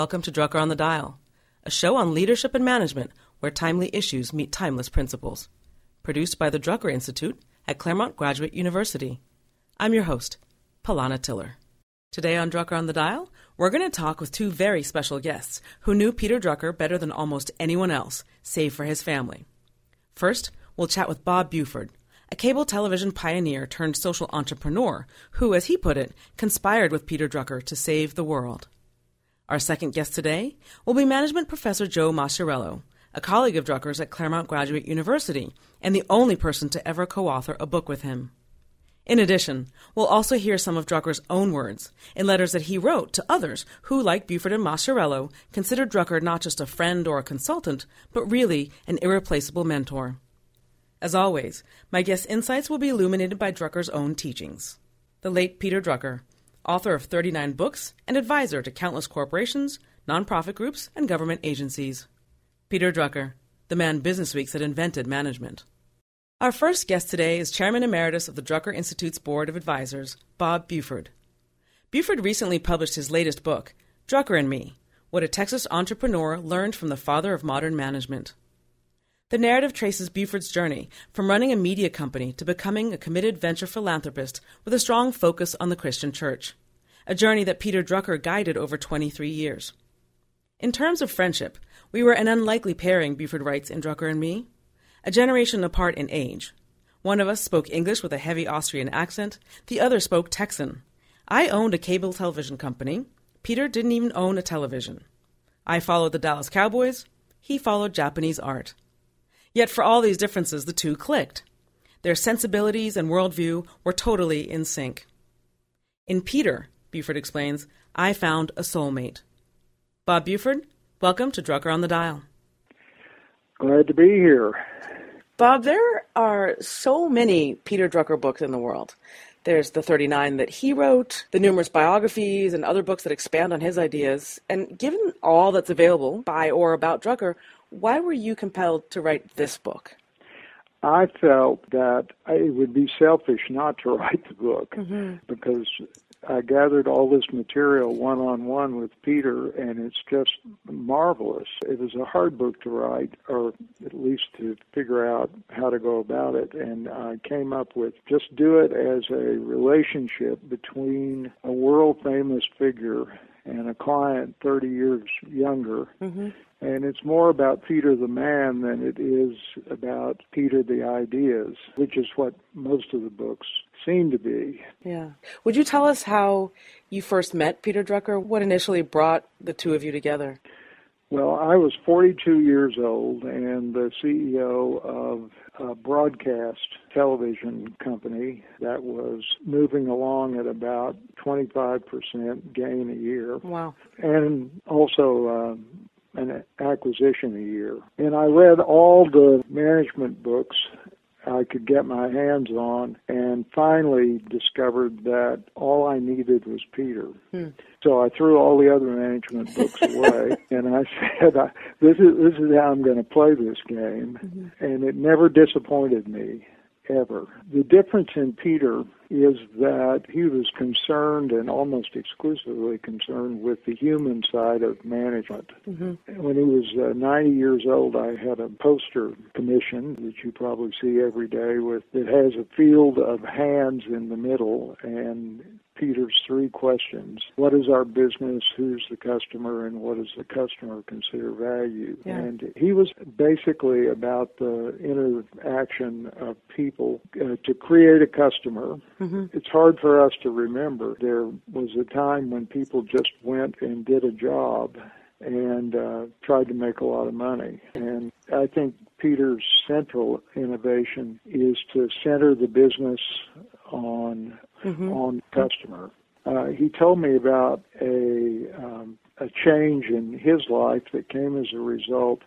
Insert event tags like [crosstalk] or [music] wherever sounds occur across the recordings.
Welcome to Drucker on the Dial, a show on leadership and management where timely issues meet timeless principles. Produced by the Drucker Institute at Claremont Graduate University. I'm your host, Palana Tiller. Today on Drucker on the Dial, we're going to talk with two very special guests who knew Peter Drucker better than almost anyone else, save for his family. First, we'll chat with Bob Buford, a cable television pioneer turned social entrepreneur who, as he put it, conspired with Peter Drucker to save the world. Our second guest today will be management professor Joe Maciariello, a colleague of Drucker's at Claremont Graduate University and the only person to ever co author a book with him. In addition, we'll also hear some of Drucker's own words in letters that he wrote to others who, like Buford and Maciariello, considered Drucker not just a friend or a consultant, but really an irreplaceable mentor. As always, my guest insights will be illuminated by Drucker's own teachings. The late Peter Drucker, author of 39 books and advisor to countless corporations, nonprofit groups, and government agencies. Peter Drucker, the man Business Weeks had invented management. Our first guest today is Chairman Emeritus of the Drucker Institute's Board of Advisors, Bob Buford. Buford recently published his latest book, Drucker and Me What a Texas Entrepreneur Learned from the Father of Modern Management. The narrative traces Buford's journey from running a media company to becoming a committed venture philanthropist with a strong focus on the Christian church, a journey that Peter Drucker guided over 23 years. In terms of friendship, we were an unlikely pairing, Buford writes in Drucker and me, a generation apart in age. One of us spoke English with a heavy Austrian accent, the other spoke Texan. I owned a cable television company. Peter didn't even own a television. I followed the Dallas Cowboys. He followed Japanese art. Yet for all these differences, the two clicked. Their sensibilities and worldview were totally in sync. In Peter, Buford explains, I found a soulmate. Bob Buford, welcome to Drucker on the Dial. Glad to be here. Bob, there are so many Peter Drucker books in the world. There's the 39 that he wrote, the numerous biographies and other books that expand on his ideas. And given all that's available by or about Drucker, why were you compelled to write this book? I felt that it would be selfish not to [laughs] write the book mm-hmm. because I gathered all this material one on one with Peter, and it's just marvelous. It was a hard book to write, or at least to figure out how to go about it. And I came up with just do it as a relationship between a world famous figure and a client 30 years younger. Mm-hmm. And it's more about Peter the man than it is about Peter the ideas, which is what most of the books seem to be. Yeah. Would you tell us how you first met Peter Drucker? What initially brought the two of you together? Well, I was 42 years old and the CEO of a broadcast television company that was moving along at about 25% gain a year. Wow. And also uh, an acquisition a year. And I read all the management books I could get my hands on, and finally discovered that all I needed was Peter. Hmm. So I threw all the other management books [laughs] away, and I said, "This is this is how I'm going to play this game," mm-hmm. and it never disappointed me ever. The difference in Peter is that he was concerned and almost exclusively concerned with the human side of management. Mm-hmm. When he was uh, 90 years old, I had a poster commission that you probably see every day with it has a field of hands in the middle and Peter's three questions. What is our business? Who's the customer? And what does the customer consider value? Yeah. And he was basically about the interaction of people uh, to create a customer. Mm-hmm. It's hard for us to remember. There was a time when people just went and did a job and uh, tried to make a lot of money. And I think Peter's central innovation is to center the business on mm-hmm. on the customer. Uh, he told me about a um, a change in his life that came as a result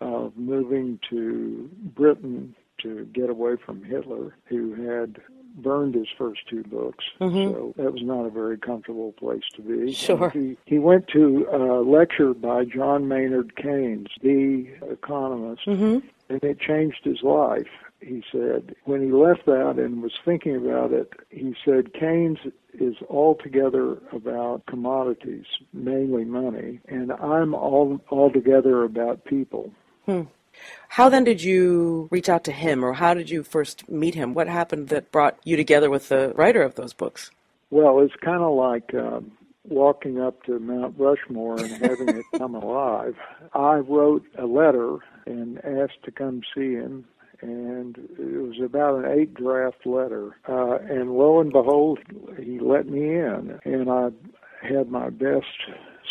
of moving to Britain to get away from Hitler, who had burned his first two books. Mm-hmm. So that was not a very comfortable place to be. Sure. He, he went to a lecture by John Maynard Keynes, the economist, mm-hmm. and it changed his life he said, when he left that and was thinking about it, he said, Keynes is altogether about commodities, mainly money, and I'm all altogether about people. Hmm. How then did you reach out to him, or how did you first meet him? What happened that brought you together with the writer of those books? Well, it's kind of like um, walking up to Mount Rushmore and having it come [laughs] alive. I wrote a letter and asked to come see him, and it was about an eight draft letter. Uh, and lo and behold, he let me in, and I had my best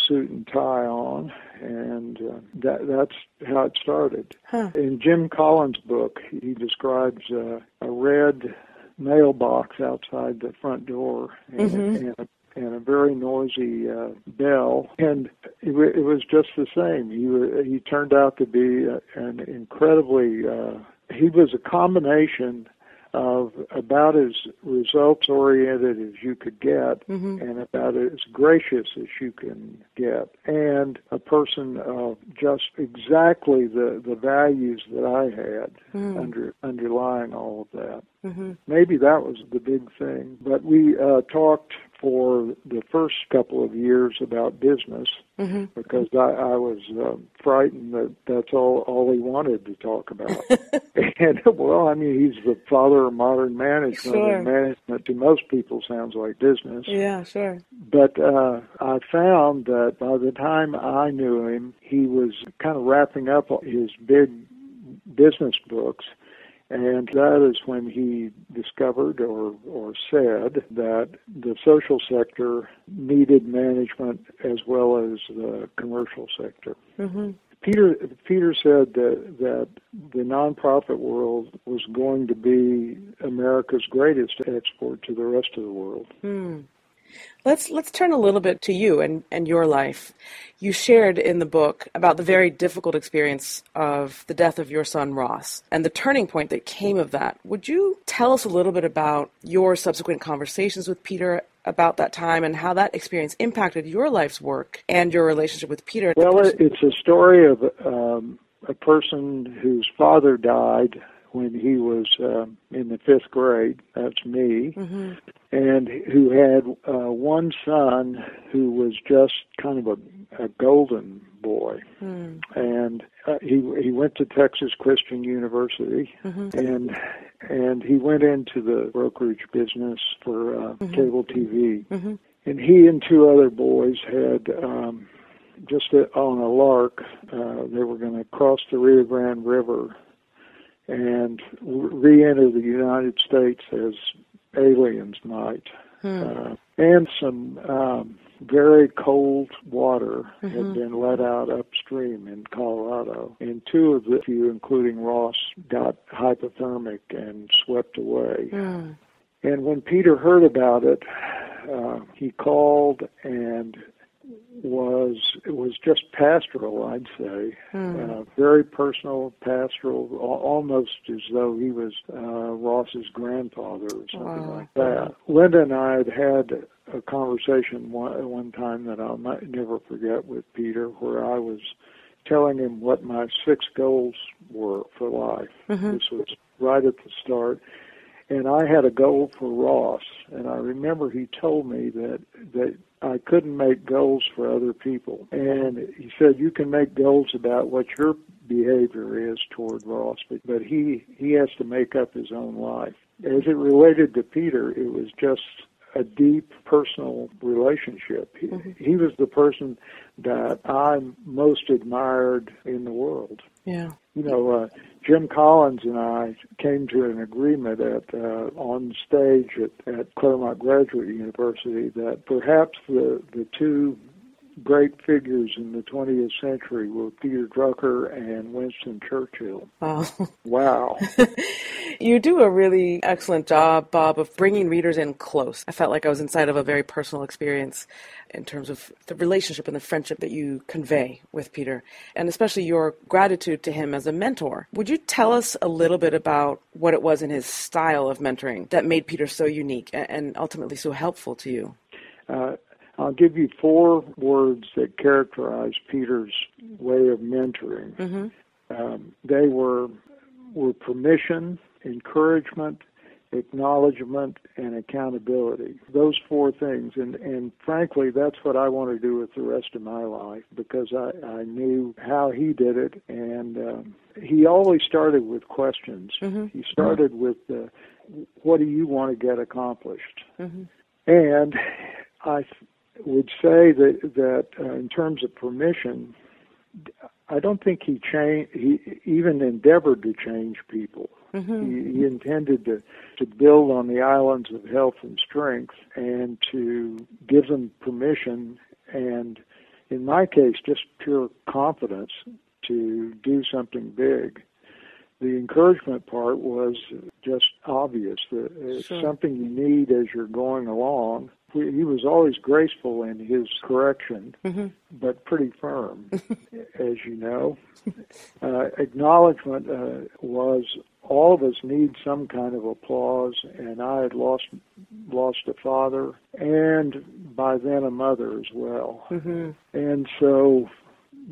suit and tie on, and uh, that that's how it started. Huh. In Jim Collins' book, he describes uh, a red mailbox outside the front door and, mm-hmm. and a and a very noisy uh, bell, and it, it was just the same. He he turned out to be a, an incredibly. Uh, he was a combination of about as results oriented as you could get mm-hmm. and about as gracious as you can get and a person of just exactly the the values that I had mm-hmm. under underlying all of that mm-hmm. maybe that was the big thing but we uh talked for the first couple of years about business mm-hmm. because I, I was uh, frightened that that's all all he wanted to talk about. [laughs] and well, I mean, he's the father of modern management, sure. and management to most people sounds like business. Yeah, sure. But uh, I found that by the time I knew him, he was kind of wrapping up his big business books and that is when he discovered or, or said that the social sector needed management as well as the commercial sector. Mm-hmm. Peter Peter said that that the nonprofit world was going to be America's greatest export to the rest of the world. Mm. Let's let's turn a little bit to you and, and your life. You shared in the book about the very difficult experience of the death of your son Ross and the turning point that came of that. Would you tell us a little bit about your subsequent conversations with Peter about that time and how that experience impacted your life's work and your relationship with Peter? Well, it's a story of um, a person whose father died when he was um, in the fifth grade. That's me. Mm-hmm. And who had uh, one son who was just kind of a, a golden boy. Mm. And uh, he he went to Texas Christian University, mm-hmm. and and he went into the brokerage business for uh, mm-hmm. cable TV. Mm-hmm. And he and two other boys had. Um, just on a lark, uh, they were going to cross the Rio Grande River and re-enter the United States as aliens might. Hmm. Uh, and some um, very cold water mm-hmm. had been let out upstream in Colorado. And two of the few, including Ross, got hypothermic and swept away. Hmm. And when Peter heard about it, uh, he called and was it was just pastoral, I'd say, mm. uh, very personal, pastoral, almost as though he was uh, Ross's grandfather or something wow. like that. Linda and I had had a conversation one, one time that I'll not, never forget with Peter, where I was telling him what my six goals were for life. Mm-hmm. This was right at the start and I had a goal for Ross, and I remember he told me that that I couldn't make goals for other people. And he said, you can make goals about what your behavior is toward Ross, but, but he, he has to make up his own life. As it related to Peter, it was just a deep personal relationship. He, mm-hmm. he was the person that I most admired in the world. Yeah. You know, uh, Jim Collins and I came to an agreement at uh, on stage at, at Claremont Graduate University that perhaps the the two great figures in the 20th century were Peter Drucker and Winston Churchill. Wow. Wow. [laughs] you do a really excellent job, Bob, of bringing readers in close. I felt like I was inside of a very personal experience in terms of the relationship and the friendship that you convey with Peter, and especially your gratitude to him as a mentor. Would you tell us a little bit about what it was in his style of mentoring that made Peter so unique and ultimately so helpful to you? Uh, I'll give you four words that characterize Peter's way of mentoring. Mm-hmm. Um, they were were permission encouragement, acknowledgement, and accountability. Those four things. And, and frankly, that's what I want to do with the rest of my life because I, I knew how he did it. And um, he always started with questions. Mm-hmm. He started with, uh, what do you want to get accomplished? Mm-hmm. And I would say that, that uh, in terms of permission, I don't think he changed. He even endeavored to change people. Mm-hmm. He, he intended to to build on the islands of health and strength, and to give them permission, and in my case, just pure confidence to do something big. The encouragement part was just obvious. That it's sure. something you need as you're going along, he was always graceful in his correction, mm-hmm. but pretty firm, [laughs] as you know. Uh, acknowledgement uh, was all of us need some kind of applause, and I had lost lost a father, and by then a mother as well, mm-hmm. and so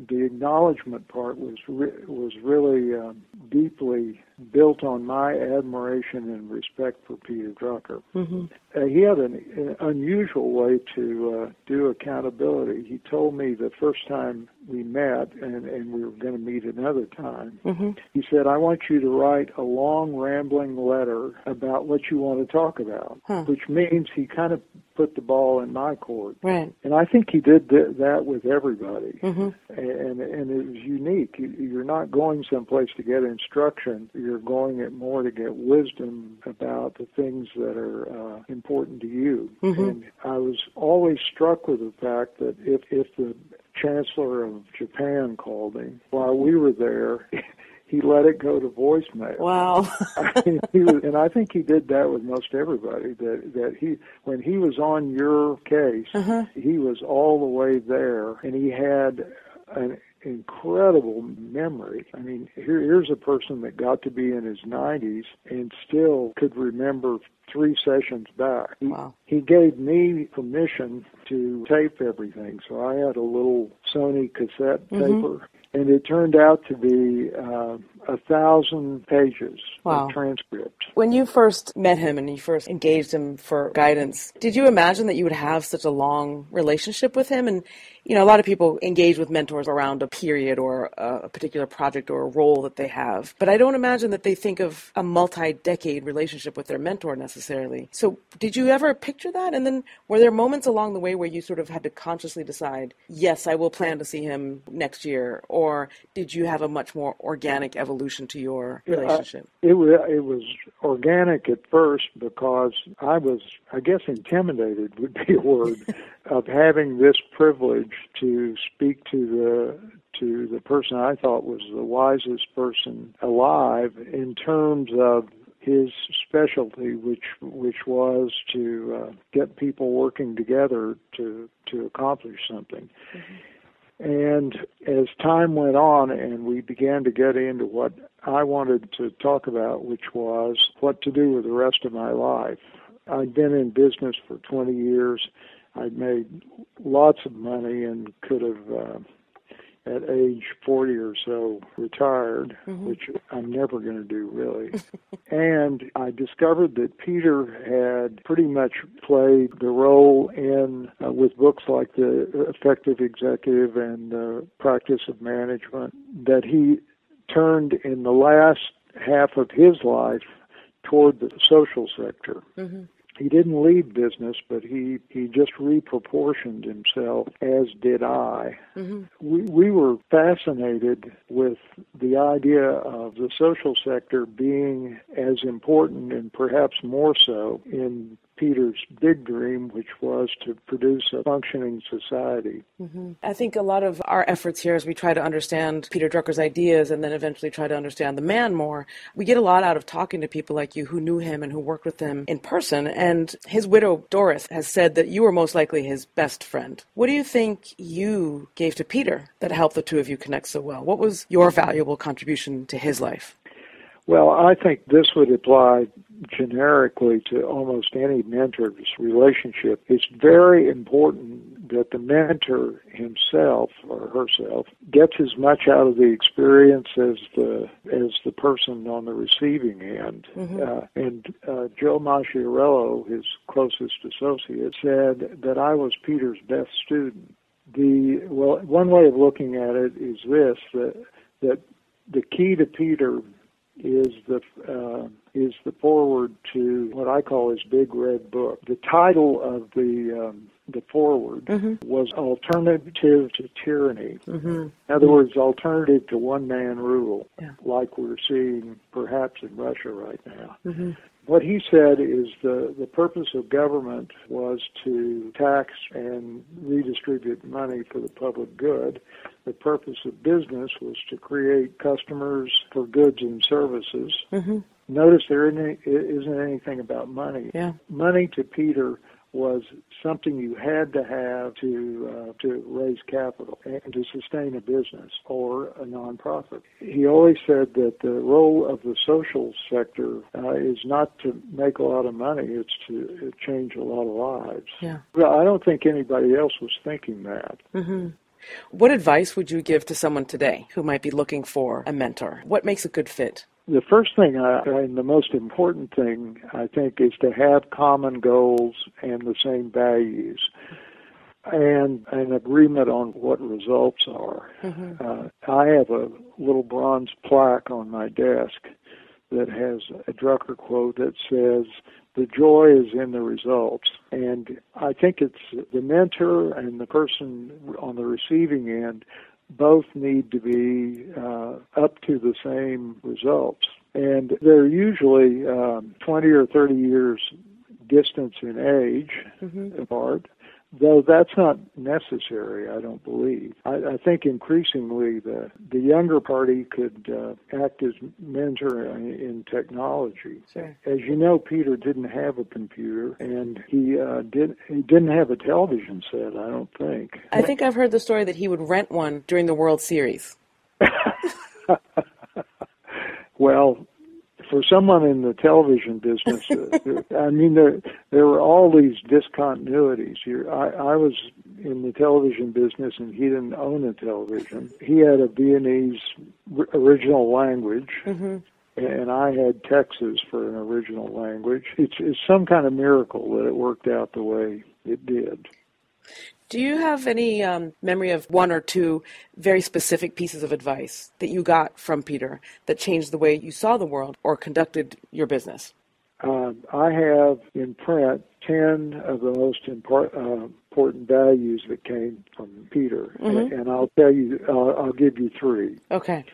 the acknowledgement part was re- was really um, deeply built on my admiration and respect for Peter Drucker. Mm-hmm. Uh, he had an, an, unusual way to uh, do accountability. He told me the first time we met, and, and we were going to meet another time, mm-hmm. he said, I want you to write a long, rambling letter about what you want to talk about, huh. which means he kind of put the ball in my court. Right. And I think he did th- that with everybody. Mm-hmm. And, and it was unique. You're not going someplace to get instruction. You're going it more to get wisdom about the things that are uh, important to you. Mm-hmm. And I was always struck with the fact that if, if the chancellor of Japan called him while we were there, [laughs] he let it go to voicemail. Wow. [laughs] I mean, he was, and I think he did that with most everybody. That that he when he was on your case, uh-huh. he was all the way there, and he had an incredible memory. I mean, here, here's a person that got to be in his 90s and still could remember three sessions back. He, wow. he gave me permission to tape everything, so I had a little Sony cassette mm-hmm. taper and it turned out to be uh, a thousand pages wow. of transcript. When you first met him and you first engaged him for guidance, did you imagine that you would have such a long relationship with him? And you know, a lot of people engage with mentors around a period or a particular project or a role that they have, but I don't imagine that they think of a multi-decade relationship with their mentor necessarily. So, did you ever picture that? And then, were there moments along the way where you sort of had to consciously decide, yes, I will plan to see him next year, or did you have a much more organic evolution? evolution to your relationship? Uh, it was it was organic at first because I was, I guess, intimidated would be a word [laughs] of having this privilege to speak to the to the person I thought was the wisest person alive in terms of his specialty, which which was to uh, get people working together to to accomplish something. Mm-hmm. And as time went on and we began to get into what I wanted to talk about, which was what to do with the rest of my life, I'd been in business for 20 years. I'd made lots of money and could have uh, at age 40 or so retired, mm-hmm. which I'm never going to do really. [laughs] and I discovered that Peter had pretty much played the role in, uh, with books like The Effective Executive and The Practice of Management, that he turned in the last half of his life toward the social sector. Mm-hmm he didn't leave business, but he he just reproportioned himself, as did I. Mm-hmm. We we were fascinated with the idea of the social sector being as important and perhaps more so in Peter's big dream, which was to produce a functioning society. Mm-hmm. I think a lot of our efforts here as we try to understand Peter Drucker's ideas and then eventually try to understand the man more, we get a lot out of talking to people like you who knew him and who worked with him in person. And his widow, Doris, has said that you were most likely his best friend. What do you think you gave to Peter that helped the two of you connect so well? What was your valuable contribution to his life? Well, I think this would apply generically to almost any mentor's relationship. It's very important that the mentor himself or herself gets as much out of the experience as the as the person on the receiving end. Mm-hmm. Uh, and uh, Joe Maciariello, his closest associate, said that I was Peter's best student. The well, one way of looking at it is this: that that the key to Peter is the uh, is the forward to what I call his big red book. The title of the um, the forward mm-hmm. was alternative to tyranny. Mm-hmm. In other words, alternative to one man rule, yeah. like we're seeing perhaps in Russia right now. Mm-hmm. What he said is the, the purpose of government was to tax and redistribute money for the public good. The purpose of business was to create customers for goods and services. Mm-hmm. Notice there isn't anything about money. Yeah. Money to Peter was something you had to have to uh, to raise capital and to sustain a business or a nonprofit. He always said that the role of the social sector uh, is not to make a lot of money; it's to change a lot of lives. Yeah. Well, I don't think anybody else was thinking that. Mm-hmm. What advice would you give to someone today who might be looking for a mentor? What makes a good fit? The first thing I, and the most important thing I think is to have common goals and the same values and an agreement on what results are. Mm-hmm. Uh, I have a little bronze plaque on my desk that has a Drucker quote that says, the joy is in the results. And I think it's the mentor and the person on the receiving end both need to be uh, up to the same results. And they're usually um, 20 or 30 years distance in age mm-hmm. apart though that's not necessary, I don't believe. I, I think increasingly the the younger party could uh, act as mentor in, in technology. Sure. As you know, Peter didn't have a computer, and he uh, did he didn't have a television set. I don't think. I think I've heard the story that he would rent one during the World Series. [laughs] well, for someone in the television business, uh, [laughs] I mean, there there were all these discontinuities. Here, I, I was in the television business, and he didn't own a television. He had a Viennese original language. Mm-hmm. And I had Texas for an original language. It's, it's some kind of miracle that it worked out the way it did. Do you have any um, memory of one or two very specific pieces of advice that you got from Peter that changed the way you saw the world or conducted your business? Uh, I have in print 10 of the most import, uh, important values that came from Peter. Mm-hmm. And, and, I'll tell you, uh, I'll give you three. Okay.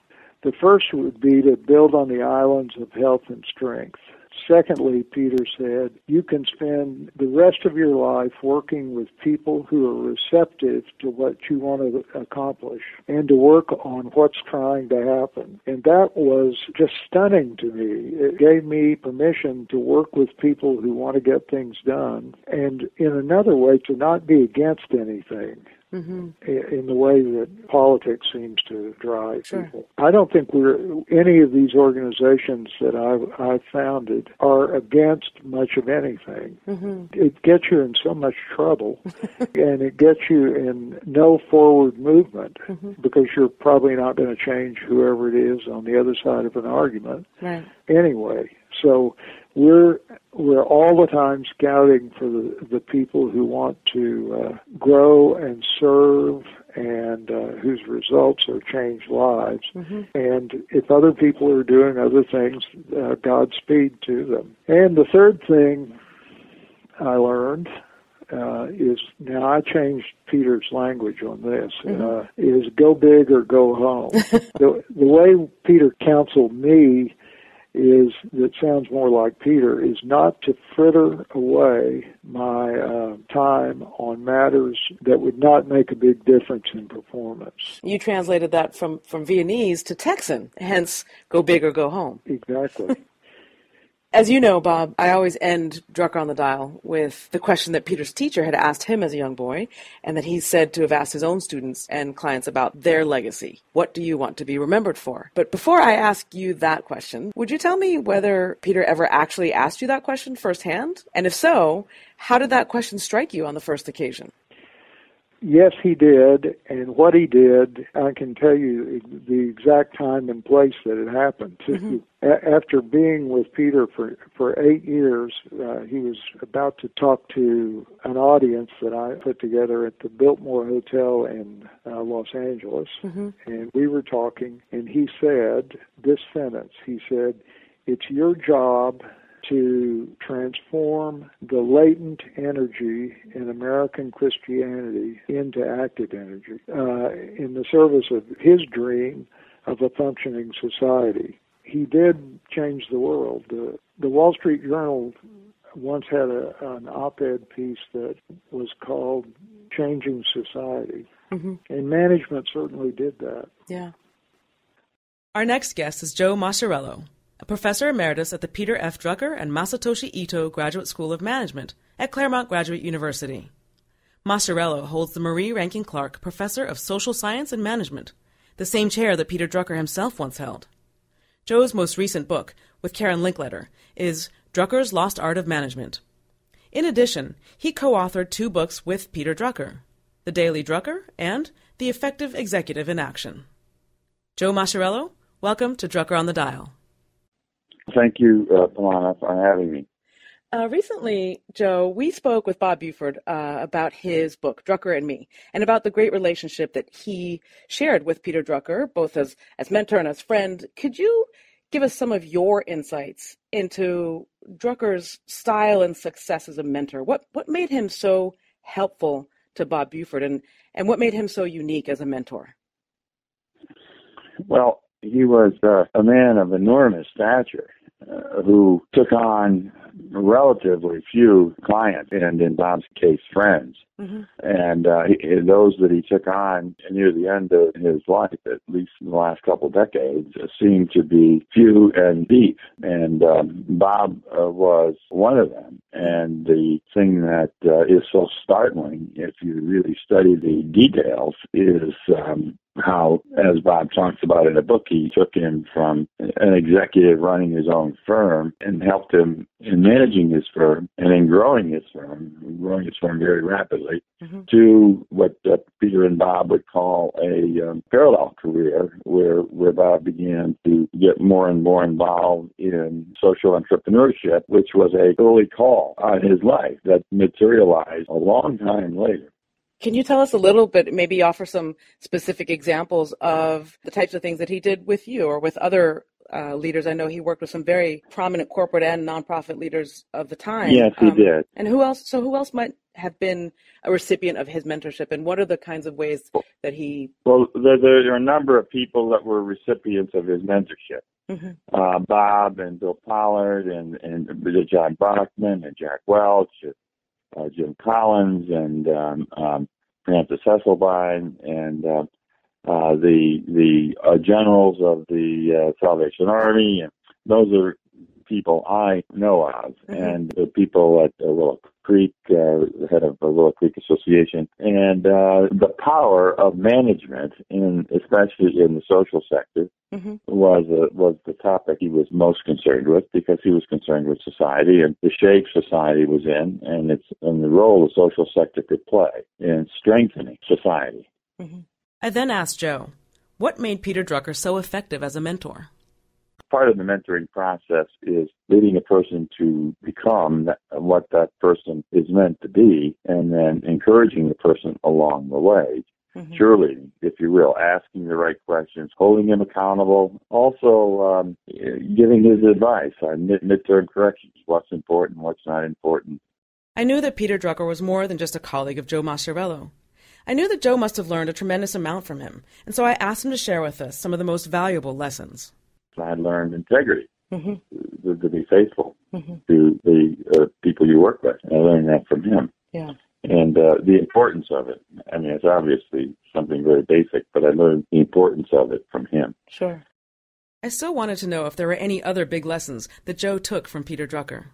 The first would be to build on the islands of health and strength. Secondly, Peter said, you can spend the rest of your life working with people who are receptive to what you want to accomplish and to work on what's trying to happen. And that was just stunning to me. It gave me permission to work with people who want to get things done and in another way to not be against anything mm-hmm. in the way that politics seems to drive sure. people. I don't think we're any of these organizations that I've, I've founded are against much of anything. Mm-hmm. It gets you in so much trouble, [laughs] and it gets you in no forward movement mm-hmm. because you're probably not going to change whoever it is on the other side of an argument. Right. Anyway, so we're we're all the time scouting for the the people who want to uh, grow and serve and uh, whose results are change lives. Mm-hmm. And if other people are doing other things, uh, Godspeed to them. And the third thing I learned uh, is now I changed Peter's language on this mm-hmm. uh, is go big or go home. [laughs] the, the way Peter counseled me is that sounds more like Peter is not to fritter away my uh, time on matters that would not make a big difference in performance. You translated that from from Viennese to Texan, hence go big or go home. Exactly. As you know, Bob, I always end Drucker on the Dial with the question that Peter's teacher had asked him as a young boy, and that he's said to have asked his own students and clients about their legacy. What do you want to be remembered for? But before I ask you that question, would you tell me whether Peter ever actually asked you that question firsthand? And if so, how did that question strike you on the first occasion? Yes, he did, and what he did, I can tell you the exact time and place that it happened. Mm-hmm. After being with Peter for for eight years, uh, he was about to talk to an audience that I put together at the Biltmore Hotel in uh, Los Angeles, mm-hmm. and we were talking, and he said this sentence. He said, "It's your job to transform the latent energy in American Christianity into active energy uh, in the service of his dream of a functioning society. He did change the world. The, the Wall Street Journal once had a, an op ed piece that was called Changing Society. Mm-hmm. And management certainly did that. Yeah. Our next guest is Joe Maciariello, a professor emeritus at the Peter F. Drucker and Masatoshi Ito Graduate School of Management at Claremont Graduate University. Maciariello holds the Marie Rankin Clark Professor of Social Science and Management, the same chair that Peter Drucker himself once held. Joe's most recent book, with Karen Linkletter, is Drucker's Lost Art of Management. In addition, he co authored two books with Peter Drucker The Daily Drucker and The Effective Executive in Action. Joe Maciariello, welcome to Drucker on the Dial. Thank you, uh, Palana, for having me. Uh, recently, Joe, we spoke with Bob Buford uh, about his book, Drucker and Me, and about the great relationship that he shared with Peter Drucker, both as, as mentor and as friend. Could you give us some of your insights into Drucker's style and success as a mentor? What, what made him so helpful to Bob Buford, and, and what made him so unique as a mentor? Well, he was uh, a man of enormous stature Uh, who took on relatively few clients and in Bob's case friends. Mm-hmm. And uh, he, those that he took on near the end of his life, at least in the last couple decades, uh, seemed to be few and deep. And um, Bob uh, was one of them. And the thing that uh, is so startling, if you really study the details, is um, how, as Bob talks about in a book, he took him from an executive running his own firm and helped him in managing his firm and in growing his firm, growing his firm very rapidly, mm-hmm. to what uh, Peter and Bob would call a um, parallel career, where where Bob began to get more and more involved in social entrepreneurship, which was a early call on his life that materialized a long time later. Can you tell us a little bit, maybe offer some specific examples of the types of things that he did with you or with other uh, leaders? I know he worked with some very prominent corporate and nonprofit leaders of the time. Yes, he um, did. And who else? So, who else might have been a recipient of his mentorship, and what are the kinds of ways that he? Well, there, there are a number of people that were recipients of his mentorship. Mm-hmm. Uh, Bob and Bill Pollard and and John Bachmann and Jack Welch uh, Jim Collins and um, um, Frances Hesselbein and uh, uh, the the uh, generals of the uh, Salvation Army, and those are people I know of, mm-hmm. and the people at uh, Willow Creek, uh, the head of the Willow Creek Association, and uh, the power of management, in especially in the social sector, mm-hmm. was a, was the topic he was most concerned with because he was concerned with society and the shape society was in, and its and the role the social sector could play in strengthening society. Mm-hmm. I then asked Joe, what made Peter Drucker so effective as a mentor? Part of the mentoring process is leading a person to become that, what that person is meant to be and then encouraging the person along the way. Mm-hmm. Cheerleading, if you will, asking the right questions, holding him accountable, also um, giving his advice on mid- midterm corrections, what's important, what's not important. I knew that Peter Drucker was more than just a colleague of Joe Maciariello. I knew that Joe must have learned a tremendous amount from him, and so I asked him to share with us some of the most valuable lessons. I learned integrity, mm-hmm. to, to, be faithful mm-hmm. to the uh, people you work with. I learned that from him. Yeah. And uh, the importance of it. I mean, it's obviously something very basic, but I learned the importance of it from him. Sure. I still wanted to know if there were any other big lessons that Joe took from Peter Drucker.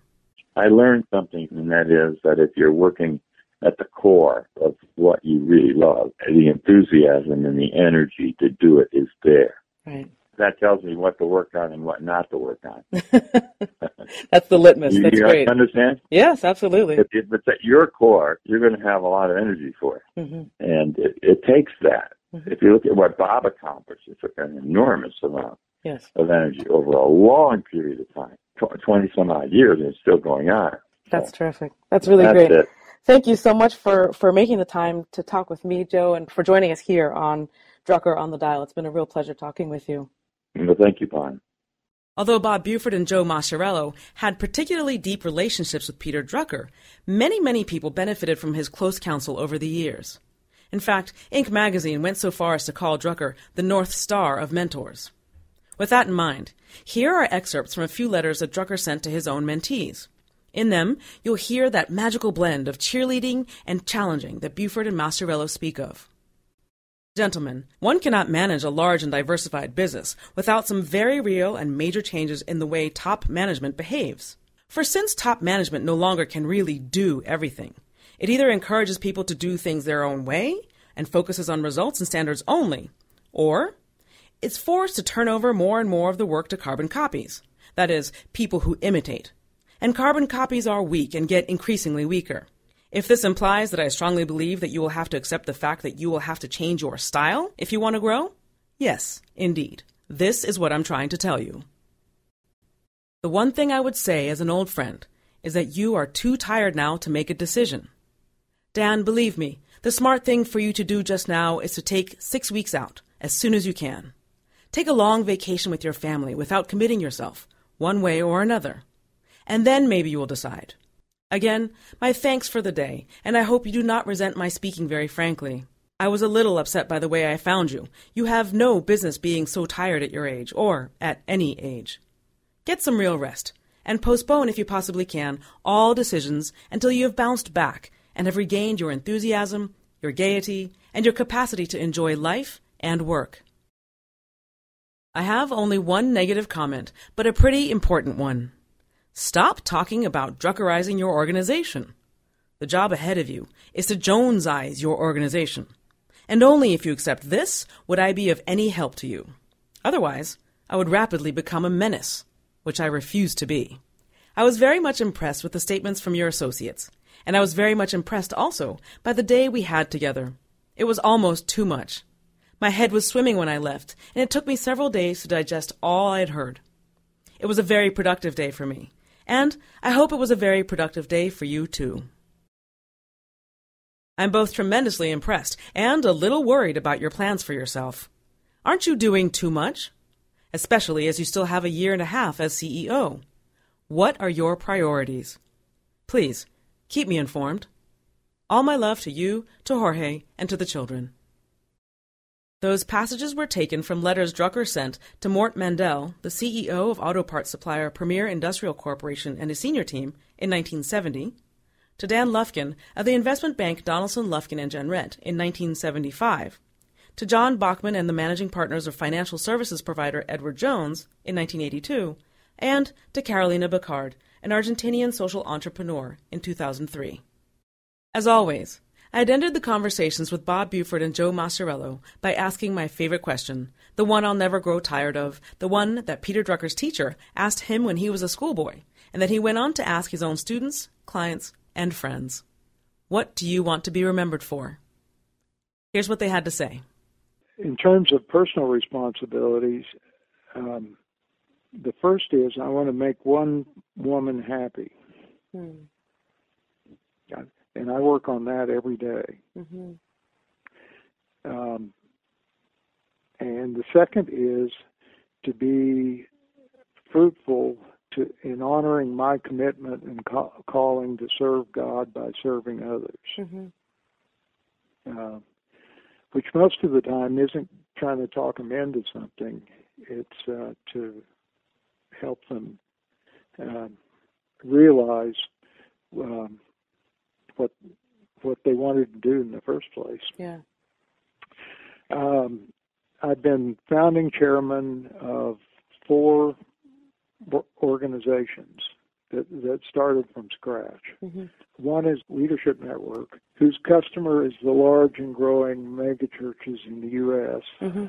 I learned something, and that is that if you're working at the core of what you really love, the enthusiasm and the energy to do it is there. Right that tells me what to work on and what not to work on. [laughs] That's the litmus. You, That's you great. understand? Yes, absolutely. If, if it's at your core, you're going to have a lot of energy for it. hmm And it, it takes that. Mhm. If you look at what Bob accomplished, it took an enormous amount Yes, of energy over a long period of time, 20 some odd years, and it's still going on. that's terrific. That's really That's great. it. Thank you so much for, for making the time to talk with me, Joe, and for joining us here on Drucker on the Dial. It's been a real pleasure talking with you. Well, thank you, Pon. Although Bob Buford and Joe Maciariello had particularly deep relationships with Peter Drucker, many, many people benefited from his close counsel over the years. In fact, Inc. magazine went so far as to call Drucker the North Star of mentors. With that in mind, here are excerpts from a few letters that Drucker sent to his own mentees. In them, you'll hear that magical blend of cheerleading and challenging that Buford and Maciariello speak of. Gentlemen, one cannot manage a large and diversified business without some very real and major changes in the way top management behaves. For since top management no longer can really do everything, it either encourages people to do things their own way and focuses on results and standards only, or it's forced to turn over more and more of the work to carbon copies. That is, people who imitate. And carbon copies are weak and get increasingly weaker. If this implies that I strongly believe that you will have to accept the fact that you will have to change your style if you want to grow, yes, indeed. This is what I'm trying to tell you. The one thing I would say as an old friend is that you are too tired now to make a decision. Dan, believe me, the smart thing for you to do just now is to take six weeks out as soon as you can. Take a long vacation with your family without committing yourself, one way or another. And then maybe you will decide. Again, my thanks for the day, and I hope you do not resent my speaking very frankly. I was a little upset by the way I found you. You have no business being so tired at your age, or at any age. Get some real rest, and postpone, if you possibly can, all decisions until you have bounced back and have regained your enthusiasm, your gaiety, and your capacity to enjoy life and work. I have only one negative comment, but a pretty important one. Stop talking about Druckerizing your organization. The job ahead of you is to Jonesize your organization. And only if you accept this would I be of any help to you. Otherwise, I would rapidly become a menace, which I refuse to be. I was very much impressed with the statements from your associates, and I was very much impressed also by the day we had together. It was almost too much. My head was swimming when I left, and it took me several days to digest all I had heard. It was a very productive day for me, and I hope it was a very productive day for you too. I'm both tremendously impressed and a little worried about your plans for yourself. Aren't you doing too much? Especially as you still have a year and a half as CEO. What are your priorities? Please, keep me informed. All my love to you, to Jorge, and to the children. Those passages were taken from letters Drucker sent to Mort Mandel, the CEO of auto parts supplier Premier Industrial Corporation and his senior team, in 1970, to Dan Lufkin of the investment bank Donaldson, Lufkin and Jenrette in 1975, to John Bachmann and the managing partners of financial services provider Edward Jones in 1982, and to Carolina Biquard, an Argentinian social entrepreneur, in 2003. As always, I'd ended the conversations with Bob Buford and Joe Maciariello by asking my favorite question, the one I'll never grow tired of, the one that Peter Drucker's teacher asked him when he was a schoolboy, and that he went on to ask his own students, clients, and friends. What do you want to be remembered for? Here's what they had to say. In terms of personal responsibilities, um, the first is I want to make one woman happy. Hmm. And I work on that every day. Mm-hmm. Um, and the second is to be fruitful to in honoring my commitment and ca- calling to serve God by serving others, Mm-hmm. uh, which most of the time isn't trying to talk them into something. It's uh, to help them uh, realize um, what what they wanted to do in the first place. Yeah. Um, I've been founding chairman of four organizations that, that started from scratch. Mm-hmm. One is Leadership Network, whose customer is the large and growing megachurches in the U.S. Mm-hmm.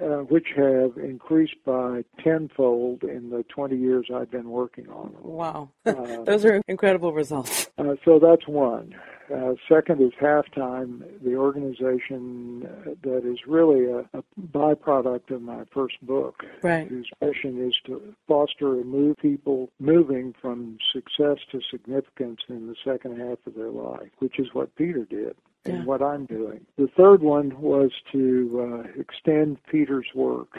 Uh, which have increased by tenfold in the 20 years I've been working on them. Wow. Uh, [laughs] Those are incredible results. Uh, so that's one. Uh, second is halftime, the organization that is really a, a, byproduct of my first book, right. whose mission is to foster and move people moving from success to significance in the second half of their life, which is what Peter did and what I'm doing. The third one was to uh, extend Peter's work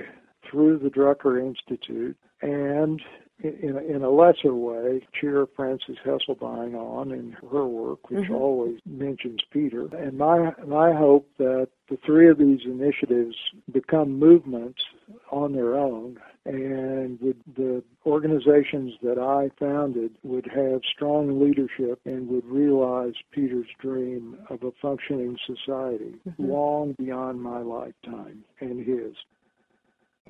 through the Drucker Institute and in a, in a lesser way, cheer Frances Hesselbein on in her work, which mm-hmm. always mentions Peter. And my my hope that the three of these initiatives become movements on their own, and would, the organizations that I founded would have strong leadership and would realize Peter's dream of a functioning society mm-hmm. long beyond my lifetime and his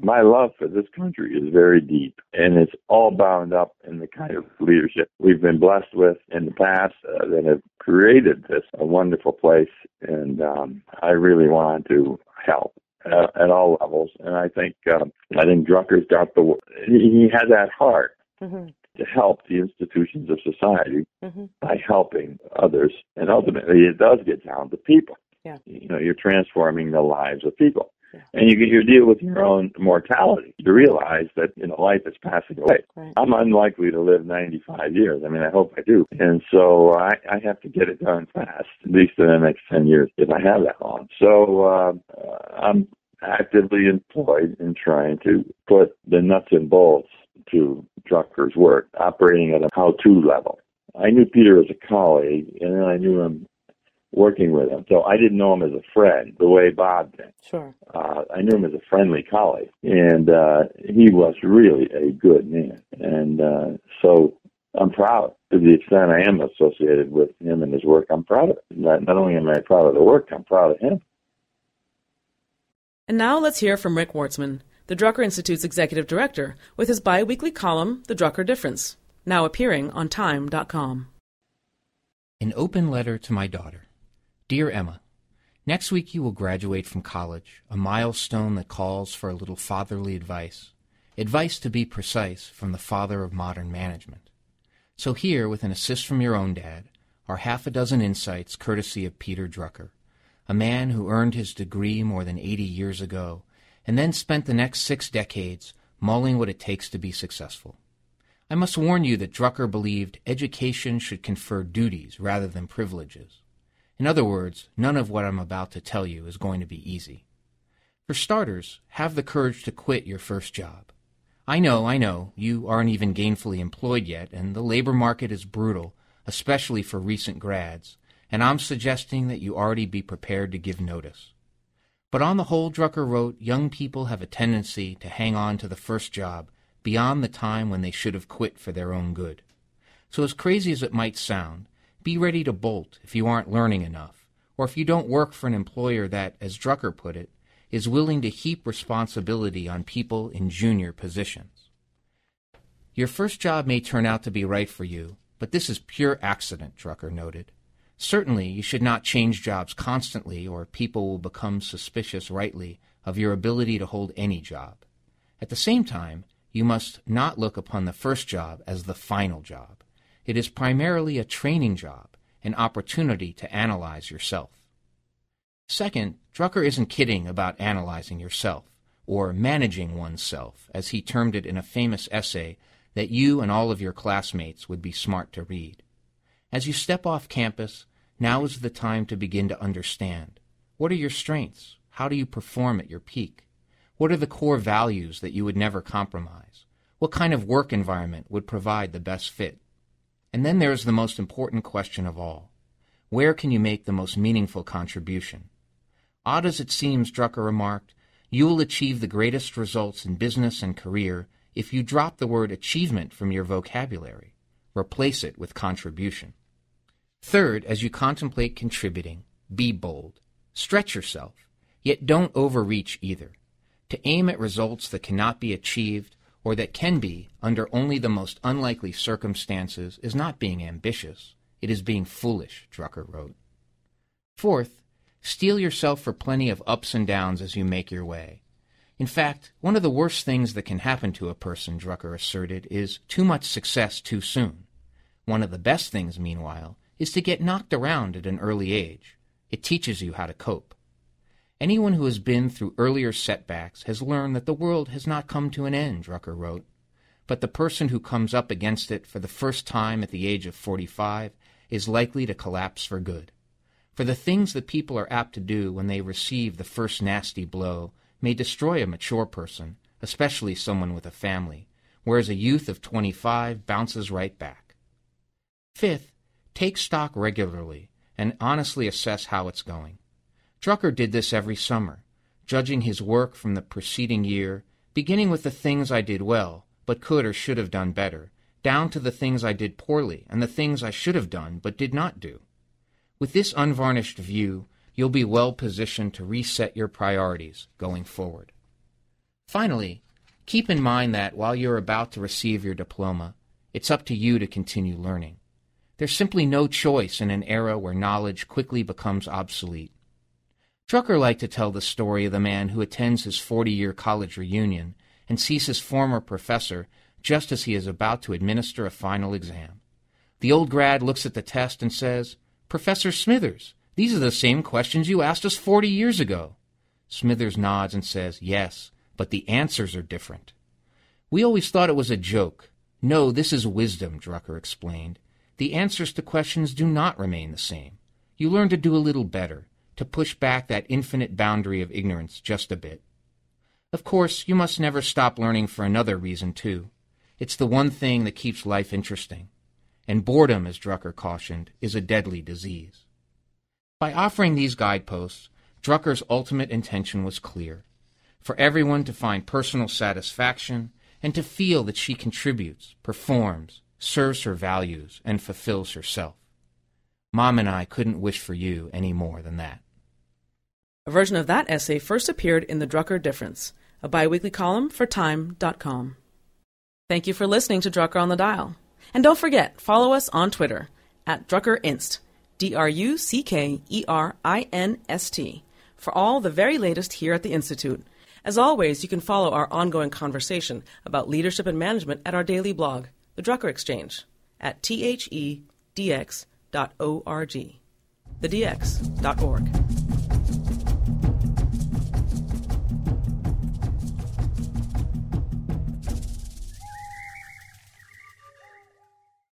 my love for this country is very deep and it's all bound up in the kind of leadership we've been blessed with in the past uh, that have created this a wonderful place and um, I really want to help uh, at all levels and I think um, I think Drucker's got the he has that heart mm-hmm. to help the institutions of society mm-hmm. by helping others and ultimately it does get down to people yeah. you know you're transforming the lives of people and you you deal with your own mortality. You realize that you know life is passing away. Right. I'm unlikely to live 95 years. I mean, I hope I do, and so I, I have to get it done fast, at least in the next 10 years, if I have that long. So uh, I'm actively employed in trying to put the nuts and bolts to Drucker's work, operating at a how-to level. I knew Peter as a colleague, and then I knew him working with him. So I didn't know him as a friend the way Bob did. Sure. Uh, I knew him as a friendly colleague, and uh, he was really a good man. And uh, so I'm proud to the extent I am associated with him and his work. I'm proud of it. Not, not only am I proud of the work, I'm proud of him. And now let's hear from Rick Wartzman, the Drucker Institute's executive director, with his biweekly column, The Drucker Difference, now appearing on Time.com. An open letter to my daughter. Dear Emma, next week you will graduate from college, a milestone that calls for a little fatherly advice. Advice, to be precise, from the father of modern management. So here, with an assist from your own dad, are half a dozen insights courtesy of Peter Drucker, a man who earned his degree more than 80 years ago and then spent the next six decades mulling what it takes to be successful. I must warn you that Drucker believed education should confer duties rather than privileges. In other words, none of what I'm about to tell you is going to be easy. For starters, have the courage to quit your first job. I know, I know, you aren't even gainfully employed yet, and the labor market is brutal, especially for recent grads, and I'm suggesting that you already be prepared to give notice. But on the whole, Drucker wrote, young people have a tendency to hang on to the first job beyond the time when they should have quit for their own good. So, as crazy as it might sound, be ready to bolt if you aren't learning enough, or if you don't work for an employer that, as Drucker put it, is willing to heap responsibility on people in junior positions. Your first job may turn out to be right for you, but this is pure accident, Drucker noted. Certainly, you should not change jobs constantly, or people will become suspicious rightly of your ability to hold any job. At the same time, you must not look upon the first job as the final job. It is primarily a training job, an opportunity to analyze yourself. Second, Drucker isn't kidding about analyzing yourself, or managing oneself, as he termed it in a famous essay that you and all of your classmates would be smart to read. As you step off campus, now is the time to begin to understand. What are your strengths? How do you perform at your peak? What are the core values that you would never compromise? What kind of work environment would provide the best fit? And then there's the most important question of all. Where can you make the most meaningful contribution? Odd as it seems, Drucker remarked, you will achieve the greatest results in business and career if you drop the word achievement from your vocabulary. Replace it with contribution. Third, as you contemplate contributing, be bold. Stretch yourself, yet don't overreach either. To aim at results that cannot be achieved or that can be under only the most unlikely circumstances, is not being ambitious. It is being foolish, Drucker wrote. Fourth, steel yourself for plenty of ups and downs as you make your way. In fact, one of the worst things that can happen to a person, Drucker asserted, is too much success too soon. One of the best things, meanwhile, is to get knocked around at an early age. It teaches you how to cope. Anyone who has been through earlier setbacks has learned that the world has not come to an end, Drucker wrote. But the person who comes up against it for the first time at the age of 45 is likely to collapse for good. For the things that people are apt to do when they receive the first nasty blow may destroy a mature person, especially someone with a family, whereas a youth of 25 bounces right back. Fifth, take stock regularly and honestly assess how it's going. Drucker did this every summer, judging his work from the preceding year, beginning with the things I did well, but could or should have done better, down to the things I did poorly and the things I should have done but did not do. With this unvarnished view, you'll be well positioned to reset your priorities going forward. Finally, keep in mind that while you're about to receive your diploma, it's up to you to continue learning. There's simply no choice in an era where knowledge quickly becomes obsolete. Drucker liked to tell the story of the man who attends his 40 year college reunion and sees his former professor just as he is about to administer a final exam. The old grad looks at the test and says, Professor Smithers, these are the same questions you asked us 40 years ago. Smithers nods and says, Yes, but the answers are different. We always thought it was a joke. No, this is wisdom, Drucker explained. The answers to questions do not remain the same. You learn to do a little better, to push back that infinite boundary of ignorance just a bit. Of course, you must never stop learning for another reason, too. It's the one thing that keeps life interesting. And boredom, as Drucker cautioned, is a deadly disease. By offering these guideposts, Drucker's ultimate intention was clear for everyone to find personal satisfaction and to feel that she contributes, performs, serves her values, and fulfills herself. Mom and I couldn't wish for you any more than that. A version of that essay first appeared in The Drucker Difference, a biweekly column for Time.com. Thank you for listening to Drucker on the Dial. And don't forget, follow us on Twitter at DruckerInst, D R U C K E R I N S T, for all the very latest here at the Institute. As always, you can follow our ongoing conversation about leadership and management at our daily blog, The Drucker Exchange, at thedx.org. TheDX.org.